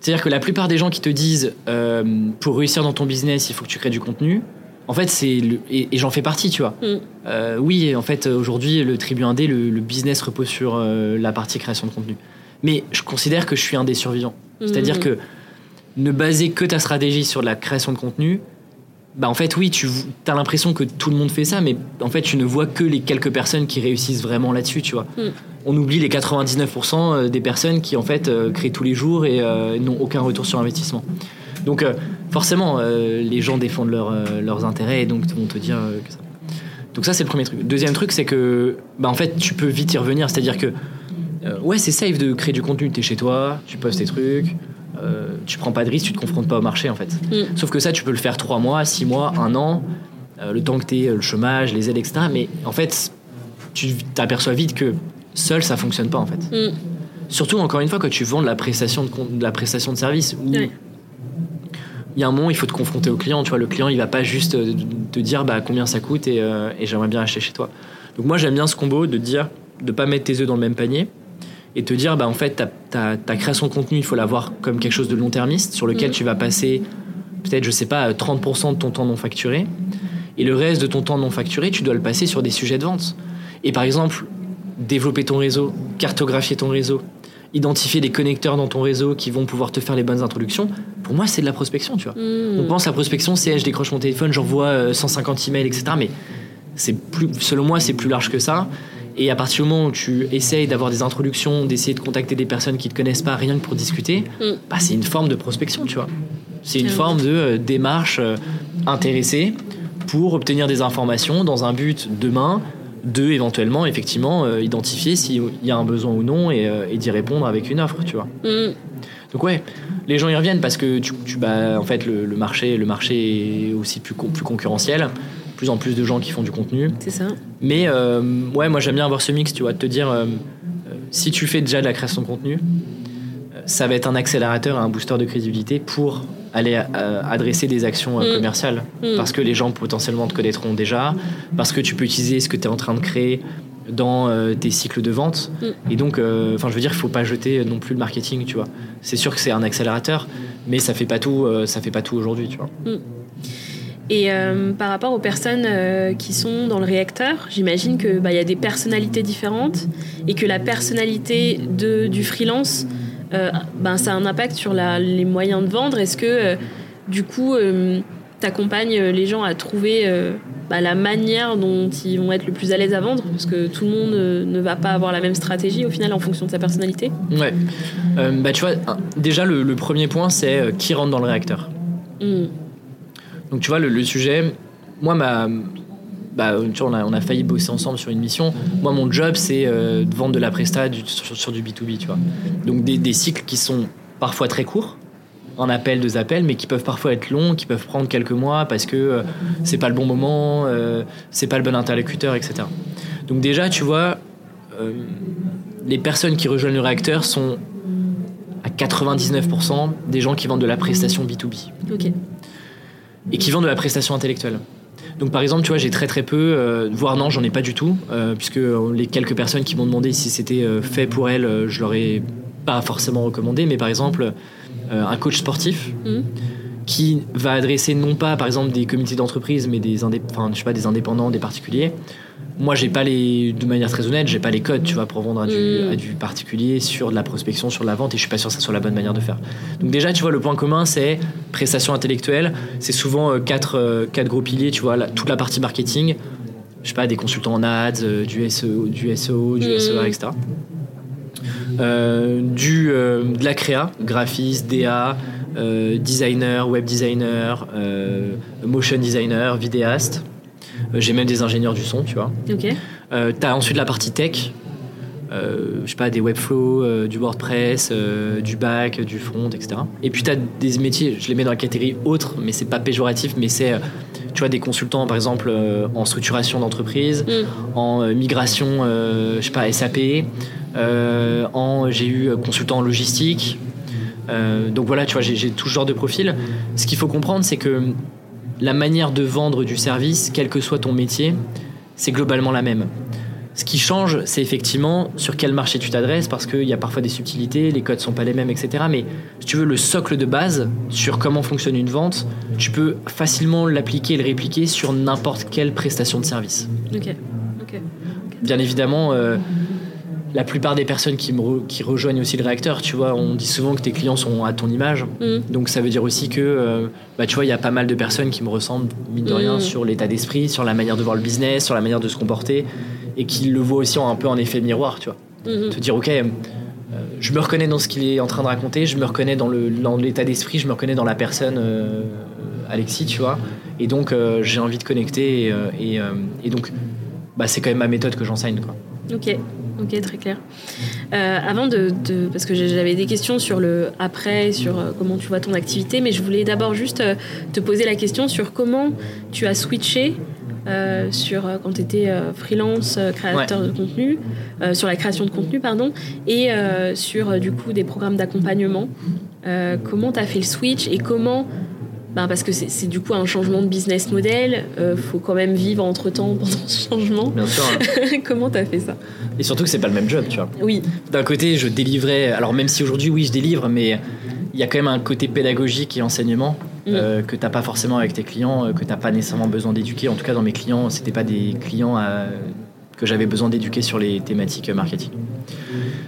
C'est-à-dire que la plupart des gens qui te disent euh, pour réussir dans ton business, il faut que tu crées du contenu. En fait, c'est et, et j'en fais partie, tu vois. Mm. Euh, oui, en fait, aujourd'hui, le Tribu Indé, le, le business repose sur euh, la partie création de contenu. Mais je considère que je suis un des survivants. C'est-à-dire Mm. que ne baser que ta stratégie sur la création de contenu, bah en fait oui, tu as l'impression que tout le monde fait ça, mais en fait tu ne vois que les quelques personnes qui réussissent vraiment là-dessus, tu vois. Mm. On oublie les 99% des personnes qui en fait euh, créent tous les jours et euh, n'ont aucun retour sur investissement. Donc euh, forcément, euh, les gens défendent leur, euh, leurs intérêts et donc vont te dire euh, que ça. Donc ça c'est le premier truc. Deuxième truc c'est que bah en fait tu peux vite y revenir, c'est-à-dire que euh, ouais c'est safe de créer du contenu, t'es chez toi, tu postes tes trucs, euh, tu prends pas de risque, tu te confrontes pas au marché en fait. Mm. Sauf que ça tu peux le faire 3 mois, 6 mois, 1 an, euh, le temps que euh, le chômage, les aides, etc. Mais en fait tu t'aperçois vite que seul ça fonctionne pas en fait. Mm. Surtout encore une fois quand tu vends de la prestation de, la prestation de service où il y a un moment il faut te confronter au client tu vois le client il va pas juste euh, te dire bah combien ça coûte et, euh, et j'aimerais bien acheter chez toi donc moi j'aime bien ce combo de dire de pas mettre tes œufs dans le même panier et te dire bah en fait ta, création de contenu il faut la voir comme quelque chose de long termiste sur lequel Mm. tu vas passer peut-être je sais pas 30% de ton temps non facturé et le reste de ton temps non facturé tu dois le passer sur des sujets de vente et par exemple développer ton réseau cartographier ton réseau identifier des connecteurs dans ton réseau qui vont pouvoir te faire les bonnes introductions pour moi c'est de la prospection tu vois Mm. on pense à prospection, c'est je décroche mon téléphone, j'envoie euh, 150 emails, etc. Mais c'est plus, selon moi, c'est plus large que ça. Et à partir du moment où tu essayes d'avoir des introductions, d'essayer de contacter des personnes qui te connaissent pas, rien que pour discuter, Mm. bah, c'est une forme de prospection, tu vois. C'est une forme de euh, démarche euh, intéressée pour obtenir des informations dans un but demain de éventuellement effectivement euh, identifier s'il y a un besoin ou non et, euh, et d'y répondre avec une offre, tu vois. Mm. Donc ouais, les gens y reviennent parce que tu, tu bah, en fait le, le marché le marché est aussi plus plus concurrentiel, plus en plus de gens qui font du contenu. C'est ça. Mais euh, ouais, moi j'aime bien avoir ce mix, tu vois, de te dire si tu fais déjà de la création de contenu, ça va être un accélérateur, et un booster de crédibilité pour aller euh, adresser des actions euh, Mm. commerciales. Mm. Parce que les gens potentiellement te connaîtront déjà, parce que tu peux utiliser ce que tu es en train de créer dans euh, tes cycles de vente. Mm. Et donc, enfin, je veux dire, il faut pas jeter non plus le marketing, tu vois. C'est sûr que c'est un accélérateur, mais ça fait pas tout, ça fait pas tout aujourd'hui, tu vois. Et euh, par rapport aux personnes euh, qui sont dans le réacteur, j'imagine que bah, y a des personnalités différentes et que la personnalité de, du freelance, ben, ça a un impact sur la- les moyens de vendre. Est-ce que euh, du coup, tu accompagnes les gens à trouver euh, bah, la manière dont ils vont être le plus à l'aise à vendre? Parce que tout le monde euh, ne va pas avoir la même stratégie au final en fonction de sa personnalité. Ouais. Euh, bah, tu vois, déjà, le, le premier point, c'est euh, qui rentre dans le réacteur. Mm. Donc tu vois, le, le sujet, moi, ma, bah, tu vois, on, a, on a failli bosser ensemble sur une mission. Moi, mon job, c'est euh, de vendre de la presta du- sur, sur du B2B, tu vois. Donc des, des cycles qui sont parfois très courts, un appel, deux appels, mais qui peuvent parfois être longs, qui peuvent prendre quelques mois parce que euh, c'est pas le bon moment, euh, c'est pas le bon interlocuteur, etc. Donc déjà, tu vois, euh, les personnes qui rejoignent le réacteur sont à 99% des gens qui vendent de la prestation B2B Ok. et qui vendent de la prestation intellectuelle. Donc par exemple, tu vois, j'ai très très peu, euh, voire non, j'en ai pas du tout, euh, puisque les quelques personnes qui m'ont demandé si c'était euh, fait pour elles, je leur ai pas forcément recommandé, mais par exemple, un coach sportif Mm. qui va adresser non pas par exemple des comités d'entreprise, mais des, indép- enfin, je sais pas, des indépendants, des particuliers. Moi, j'ai pas les, de manière très honnête, j'ai pas les codes, tu vois, pour vendre à du, Mm. à du particulier sur de la prospection, sur de la vente, et je suis pas sûr que ça soit la bonne manière de faire. Donc déjà, tu vois, le point commun, c'est prestation intellectuelle. C'est souvent euh, quatre, euh, quatre gros piliers, tu vois, la- toute la partie marketing. Je sais pas, des consultants en ads, euh, du SEO, du SEO, du Mm. SEA, etc. Euh, du, euh, de la créa, graphiste, DA, euh, designer, web designer, motion designer, vidéaste. Euh, J'ai même des ingénieurs du son, tu vois. Ok. Euh, T'as ensuite la partie tech, euh, je sais pas, des webflows, euh, du WordPress, euh, du back, du front, etc. Et puis tu as des métiers, je les mets dans la catégorie autre, mais c'est pas péjoratif, mais c'est, tu vois, des consultants, par exemple, en structuration d'entreprise, Mm. en migration, je sais pas, SAP, en, j'ai eu consultant en logistique. donc voilà, tu vois, j'ai, j'ai tout ce genre de profil. Ce qu'il faut comprendre, c'est que la manière de vendre du service, quel que soit ton métier, c'est globalement la même. Ce qui change, c'est effectivement sur quel marché tu t'adresses, parce qu'il y a parfois des subtilités, les codes sont pas les mêmes, etc. Mais si tu veux le socle de base sur comment fonctionne une vente, tu peux facilement l'appliquer et le répliquer sur n'importe quelle prestation de service. Ok. Bien évidemment, euh, la plupart des personnes qui, me re- qui rejoignent aussi le réacteur, tu vois, on dit souvent que tes clients sont à ton image. Mm. Donc ça veut dire aussi que, euh, bah, tu vois, il y a pas mal de personnes qui me ressemblent, mine de rien, Mm. sur l'état d'esprit, sur la manière de voir le business, sur la manière de se comporter, et qui le voient aussi en, un peu en effet miroir, tu vois. Mhm. Te dire, ok, euh, je me reconnais dans ce qu'il est en train de raconter, je me reconnais dans le- dans l'état d'esprit, je me reconnais dans la personne euh, Alexis, tu vois. Et donc j'ai envie de connecter, et, et, et donc bah, c'est quand même ma méthode que j'enseigne, quoi. Ok, ok, très clair. Euh, avant de, de- parce que j'avais des questions sur le après, sur euh, comment tu vois ton activité, mais je voulais d'abord juste euh, te poser la question sur comment tu as switché euh, sur euh, quand tu étais freelance créateur de contenu, sur la création de contenu, pardon, et sur du coup des programmes d'accompagnement. Comment tu as fait le switch et comment ben, parce que c'est du coup un changement de business model, euh, faut quand même vivre entre temps pendant ce changement. Bien sûr. hein. comment tu as fait ça? Et surtout que c'est pas le même job, tu vois. Oui, D'un côté, je délivrais, alors même si aujourd'hui, oui, je délivre, mais il y a quand même un côté pédagogique et enseignement Mm. euh, que t'as pas forcément avec tes clients, euh, que t'as pas nécessairement besoin d'éduquer. En tout cas, dans mes clients, c'était pas des clients à- que j'avais besoin d'éduquer sur les thématiques euh, marketing.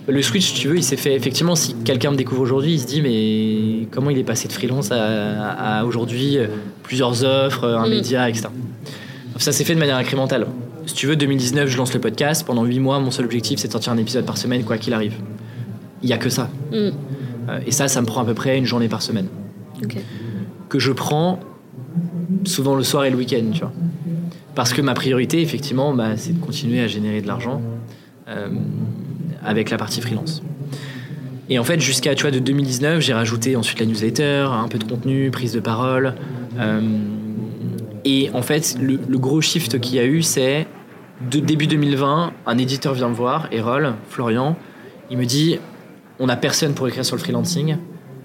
Le switch, si tu veux, il s'est fait effectivement. Si quelqu'un me découvre aujourd'hui, il se dit mais comment il est passé de freelance à, à aujourd'hui euh, plusieurs offres, un Mm. média, etc. Ça s'est fait de manière incrémentale. Si tu veux, 2019, je lance le podcast. Pendant 8 mois, mon seul objectif, c'est de sortir un épisode par semaine, quoi qu'il arrive. Il y a que ça. Mm. Euh, et ça, ça me prend à peu près une journée par semaine. Que je prends souvent le soir et le week-end, tu vois. Parce que ma priorité, effectivement, bah, c'est de continuer à générer de l'argent euh, avec la partie freelance. Et en fait, jusqu'à tu de 2019, j'ai rajouté ensuite la newsletter, un peu de contenu, prise de parole. euh, et en fait, le, gros shift qu'il y a eu, c'est début 2020, un éditeur vient me voir, Erol, Florian, il me dit on n'a personne pour écrire sur le freelancing,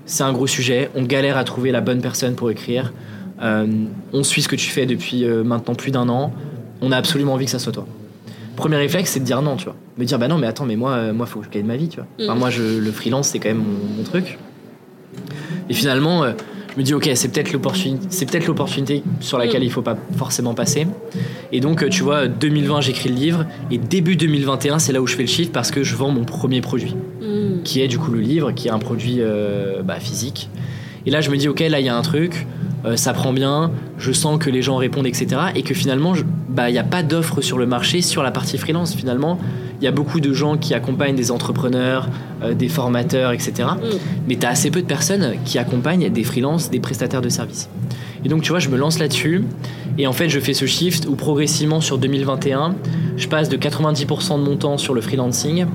c'est un gros sujet, on galère à trouver la bonne personne pour écrire, Euh, on suit ce que tu fais depuis euh, maintenant plus d'un an, on a absolument envie que ça soit toi. Premier réflexe, c'est de dire non, tu vois. Me dire bah non, mais attends, mais moi, euh, moi, faut que je gagne ma vie, tu vois. Enfin, Mhm. moi, je, le freelance, c'est quand même mon, mon truc. Et finalement, euh, je me dis ok, c'est peut-être l'opportunité, c'est peut-être l'opportunité sur laquelle Mhm. il faut pas forcément passer. Et donc, euh, tu vois, 2020, j'écris le livre, et début 2021, c'est là où je fais le chiffre parce que je vends mon premier produit Mm. qui est du coup le livre, qui est un produit euh, bah, physique. Et là, je me dis, ok, là, il y a un truc, euh, ça prend bien, je sens que les gens répondent, etc. Et que finalement, je- bah, il n'y a pas d'offre sur le marché sur la partie freelance. Finalement, il y a beaucoup de gens qui accompagnent des entrepreneurs, euh, des formateurs, etc. Mm. Mais tu as assez peu de personnes qui accompagnent des freelances, des prestataires de services. Et donc, tu vois, je me lance là-dessus. Et en fait, je fais ce shift où progressivement, sur 2021, je passe de 90% de mon temps sur le freelancing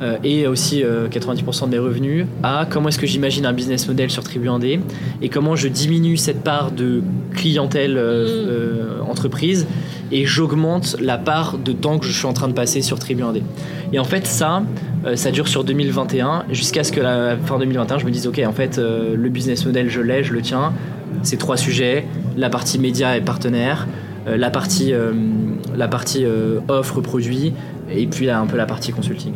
euh, et aussi euh, 90% de mes revenus à comment est-ce que j'imagine un business model sur Tribu 1D et comment je diminue cette part de clientèle euh, Mm. euh, entreprise et j'augmente la part de temps que je suis en train de passer sur Tribu 1D. Et en fait, ça, euh, ça dure sur 2021 jusqu'à ce que la fin 2021, je me dise, ok, en fait, euh, le business model, je l'ai, je le tiens. C'est trois sujets la partie média et partenaire, euh, la partie, la partie offre produit, et puis là, un peu la partie consulting.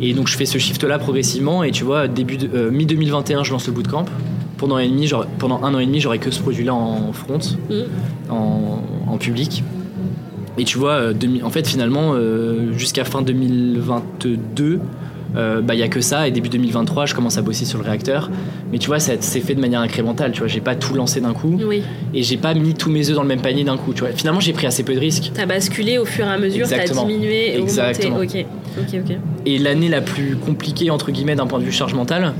Et donc, je fais ce shift-là progressivement, et tu vois, début de- euh, mi-2021, je lance le bootcamp. Pendant, un, an et demi, j'aurais- que ce produit-là en front, Mm. en, en public. Et tu vois, euh, en fait, finalement, euh, jusqu'à fin 2022, euh, bah, il y a que ça. Et début 2023, je commence à bosser sur le réacteur. Mais tu vois, ça s'est fait de manière incrémentale. Tu vois, j'ai pas tout lancé d'un coup. Oui, Et j'ai pas mis tous mes œufs dans le même panier d'un coup. Tu vois, finalement, j'ai pris assez peu de risques. t'as basculé au fur et à mesure, t'as diminué et Exactement. augmenté. Ok, ok, ok. Et l'année la plus compliquée, entre guillemets, d'un point de vue charge mentale,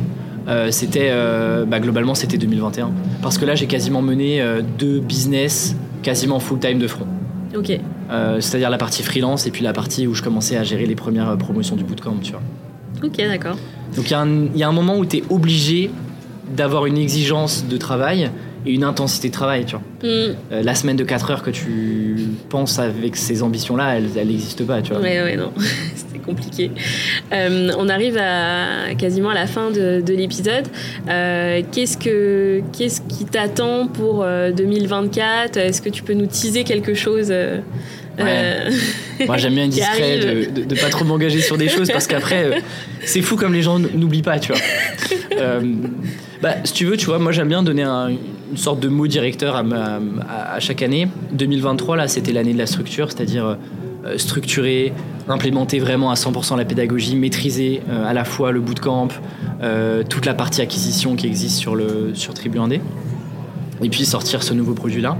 euh, c'était euh, bah, globalement c'était 2021. Parce que là, j'ai quasiment mené deux business quasiment full time de front. Ok. Euh, c'est-à-dire la partie freelance et puis la partie où je commençais à gérer les premières euh, promotions du bootcamp, tu vois. Ok, d'accord. Donc il y, a un- il y a un moment où tu es obligé d'avoir une exigence de travail et une intensité de travail, tu vois. Hmm. Euh, la semaine de 4 heures que tu penses avec ces ambitions-là, elle elle n'existe pas, tu vois. Ouais, ouais, non, c'était compliqué. Euh, on arrive à quasiment à la fin de, de l'épisode. Euh, qu'est-ce que qu'est-ce qui t'attend pour euh, 2024 Est-ce que tu peux nous teaser quelque chose euh, Moi j'aime bien être discret, de, de, de pas trop m'engager sur des choses parce qu'après euh, c'est fou comme les gens n'oublient pas, tu vois. Euh, bah, si tu veux, tu vois, moi j'aime bien donner un- une sorte de mot directeur à, ma- à- à chaque année. 2023 là, c'était l'année de la structure, c'est-à-dire structurer, implémenter vraiment à 100% la pédagogie, maîtriser euh, à la fois le bootcamp, euh, toute la partie acquisition qui existe sur le sur Tribu 1D. Et puis sortir ce nouveau produit-là.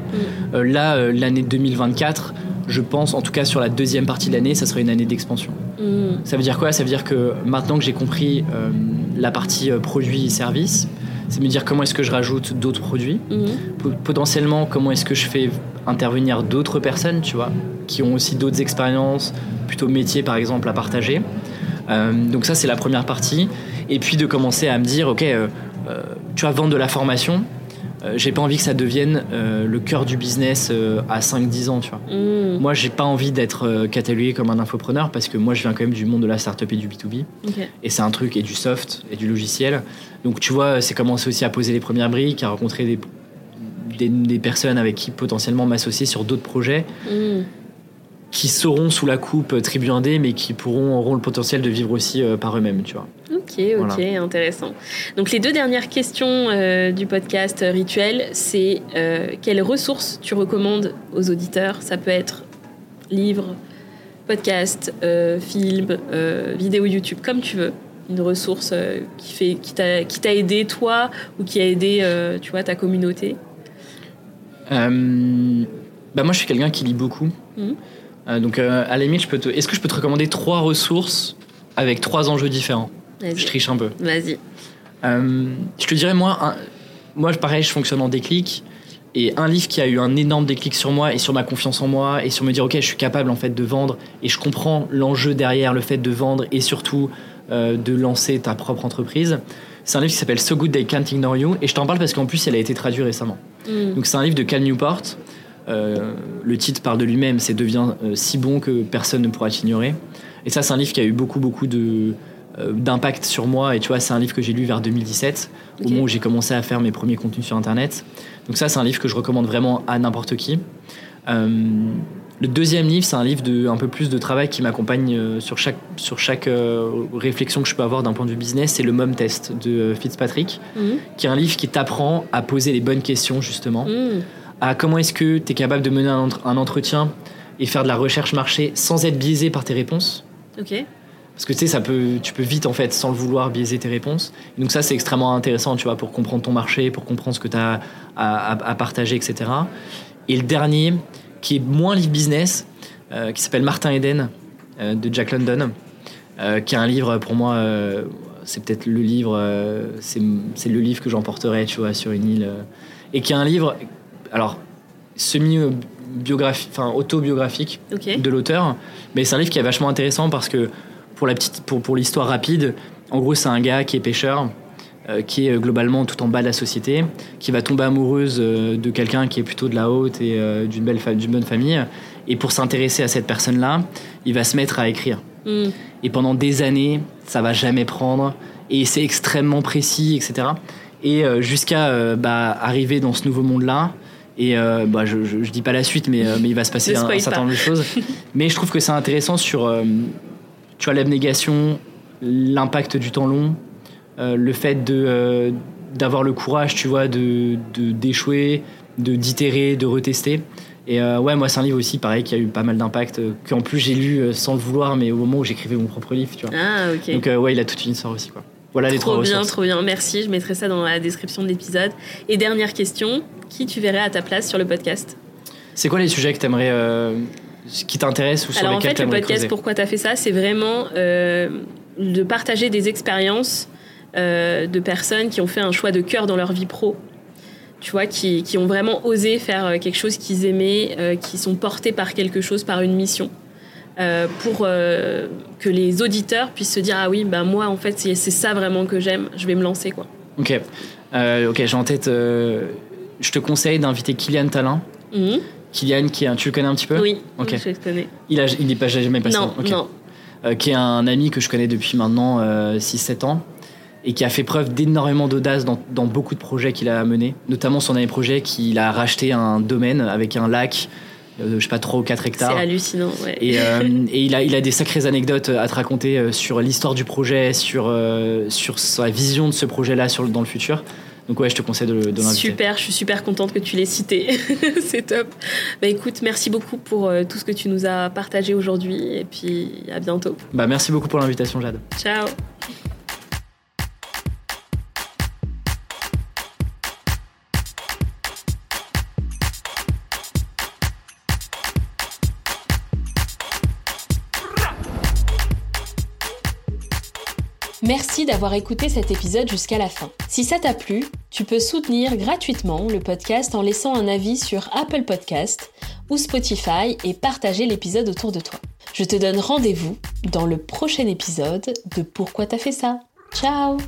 Euh, là, l'année 2024, je pense, en tout cas sur la deuxième partie de l'année, ça sera une année d'expansion. hmm, Ça veut dire quoi? Ça veut dire que maintenant que j'ai compris euh, la partie euh, produits et services, c'est me dire comment est-ce que je rajoute d'autres produits, Po- potentiellement comment est-ce que je fais intervenir d'autres personnes, tu vois, qui ont aussi d'autres expériences, plutôt métiers par exemple à partager. Euh, donc ça c'est la première partie. Et puis de commencer à me dire, ok, tu vas vendre de la formation. Euh, j'ai pas envie que ça devienne euh, le cœur du business euh, à 5-10 ans, tu vois. hmm. Moi, j'ai pas envie d'être catalogué comme un infopreneur parce que moi, je viens quand même du monde de la startup et du B2B. Ok. Et c'est un truc, et du soft, et du logiciel. Donc, tu vois, c'est commencer aussi à poser les premières briques, à rencontrer des, des, des personnes avec qui potentiellement m'associer sur d'autres projets Hmm. qui seront sous la coupe Tribu 1D, mais qui pourront, auront le potentiel de vivre aussi par eux-mêmes, tu vois. Ok, ok, intéressant. Donc les deux dernières questions euh, du podcast rituel, c'est euh, quelles ressources tu recommandes aux auditeurs? Ça peut être livre, podcast, euh, film, vidéo YouTube, comme tu veux. Une ressource qui fait, qui t'a, qui t'a aidé toi ou qui a aidé, tu vois, ta communauté? Bah moi, je suis quelqu'un qui lit beaucoup. Euh, donc, à la limite, je peux te... est-ce que je peux te recommander trois ressources avec trois enjeux différents? Je triche un peu. Vas-y. Euh, je te dirais, moi, un- moi, pareil, je fonctionne en déclic. Et un livre qui a eu un énorme déclic sur moi et sur ma confiance en moi et sur me dire, ok, je suis capable en fait de vendre et je comprends l'enjeu derrière le fait de vendre et surtout euh, de lancer ta propre entreprise. C'est un livre qui s'appelle So Good They Can't Ignore You et je t'en parle parce qu'en plus, elle a été traduite récemment. Hmm. Donc c'est un livre de Cal Newport. Euh, le titre parle de lui-même, c'est devient si bon que personne ne pourra t'ignorer. Et ça, c'est un livre qui a eu beaucoup, beaucoup de d'impact sur moi. Et tu vois, c'est un livre que j'ai lu vers 2017, au moment où j'ai commencé à faire mes premiers contenus sur Internet. Donc ça, c'est un livre que je recommande vraiment à n'importe qui. Euh, le deuxième livre, c'est un livre de un peu plus de travail qui m'accompagne euh, sur chaque sur chaque euh, réflexion que je peux avoir d'un point de vue business. C'est le Mom Test de euh, Fitzpatrick, Hmm. qui est un livre qui t'apprend à poser les bonnes questions justement Hmm. à comment est-ce que tu es capable de mener un entretien et faire de la recherche marché sans être biaisé par tes réponses. Ok. Parce que tu sais, ça peut, tu peux vite, en fait, sans le vouloir, biaiser tes réponses. Et donc ça, c'est extrêmement intéressant, tu vois, pour comprendre ton marché, pour comprendre ce que tu as à, à- à partager, etc. Et le dernier, qui est moins livre business, euh, qui s'appelle Martin Eden, euh, de Jack London, euh, qui est un livre, pour moi, c'est peut-être le livre, c'est c'est le livre que j'emporterais, tu vois, sur une île. et qui est un livre, alors, semi-biographique, enfin, autobiographique, de l'auteur. Mais c'est un livre qui est vachement intéressant parce que pour la petite, pour, pour l'histoire rapide, en gros, c'est un gars qui est pêcheur, euh, qui est euh, globalement tout en bas de la société, qui va tomber amoureuse euh, de quelqu'un qui est plutôt de la haute et euh, d'une belle, d'une bonne famille. Et pour s'intéresser à cette personne-là, il va se mettre à écrire. Hmm. Et pendant des années, ça va jamais prendre. Et c'est extrêmement précis, etc. Et jusqu'à bah, arriver dans ce nouveau monde-là. Et bah, je, je, je dis pas la suite, mais, mais il va se passer un, un certain nombre de choses. mais je trouve que c'est intéressant sur tu vois, l'abnégation, l'impact du temps long, euh, le fait de, euh, d'avoir le courage, tu vois, de, d'échouer, de, d'itérer, de retester. Et euh, ouais, moi, c'est un livre aussi, pareil, qui a eu pas mal d'impact, qu'en plus j'ai lu sans le vouloir, mais au moment où j'écrivais mon propre livre, tu vois. Ah, ok. Donc ouais, il a toute une histoire aussi, quoi. Voilà les trois Trop bien, ressources. trop bien. Merci. Je mettrai ça dans la description de l'épisode. Et dernière question, qui tu verrais à ta place sur le podcast? C'est quoi les sujets que t'aimerais, euh, qui t'intéressent ou sur Alors en lesquels fait, le podcast, creuser pourquoi tu as fait ça C'est vraiment euh, de partager des expériences euh, de personnes qui ont fait un choix de cœur dans leur vie pro. tu vois, qui, qui, ont vraiment osé faire quelque chose qu'ils aimaient, qui sont portés par quelque chose, par une mission. pour que les auditeurs puissent se dire ah oui ben moi en fait c'est ça vraiment que j'aime je vais me lancer quoi ok ok j'ai en tête je te conseille d'inviter Kylian Talin mhm. Kylian, qui est tu le connais un petit peu Oui, je le connais. Il n'est il pas jamais passé Non, non. Euh, qui est un ami que je connais depuis maintenant 6-7 euh, ans et qui a fait preuve d'énormément d'audace dans, dans, beaucoup de projets qu'il a menés, notamment son dernier projet qu'il a racheté un domaine avec un lac euh, je sais pas, 3 ou 4 hectares. C'est hallucinant, ouais. Et, et, il, a, il a des sacrées anecdotes à te raconter sur l'histoire du projet, sur, sur sa vision de ce projet-là dans le futur. Donc ouais, je te conseille de, de l'inviter. Super, je suis super contente que tu l'aies cité. c'est top. Bah écoute, merci beaucoup pour euh, tout ce que tu nous as partagé aujourd'hui et puis à bientôt. Bah merci beaucoup pour l'invitation Jade. Ciao. Merci d'avoir écouté cet épisode jusqu'à la fin. Si ça t'a plu, tu peux soutenir gratuitement le podcast en laissant un avis sur Apple Podcast ou Spotify et partager l'épisode autour de toi. Je te donne rendez-vous dans le prochain épisode de Pourquoi t'as fait ça? Ciao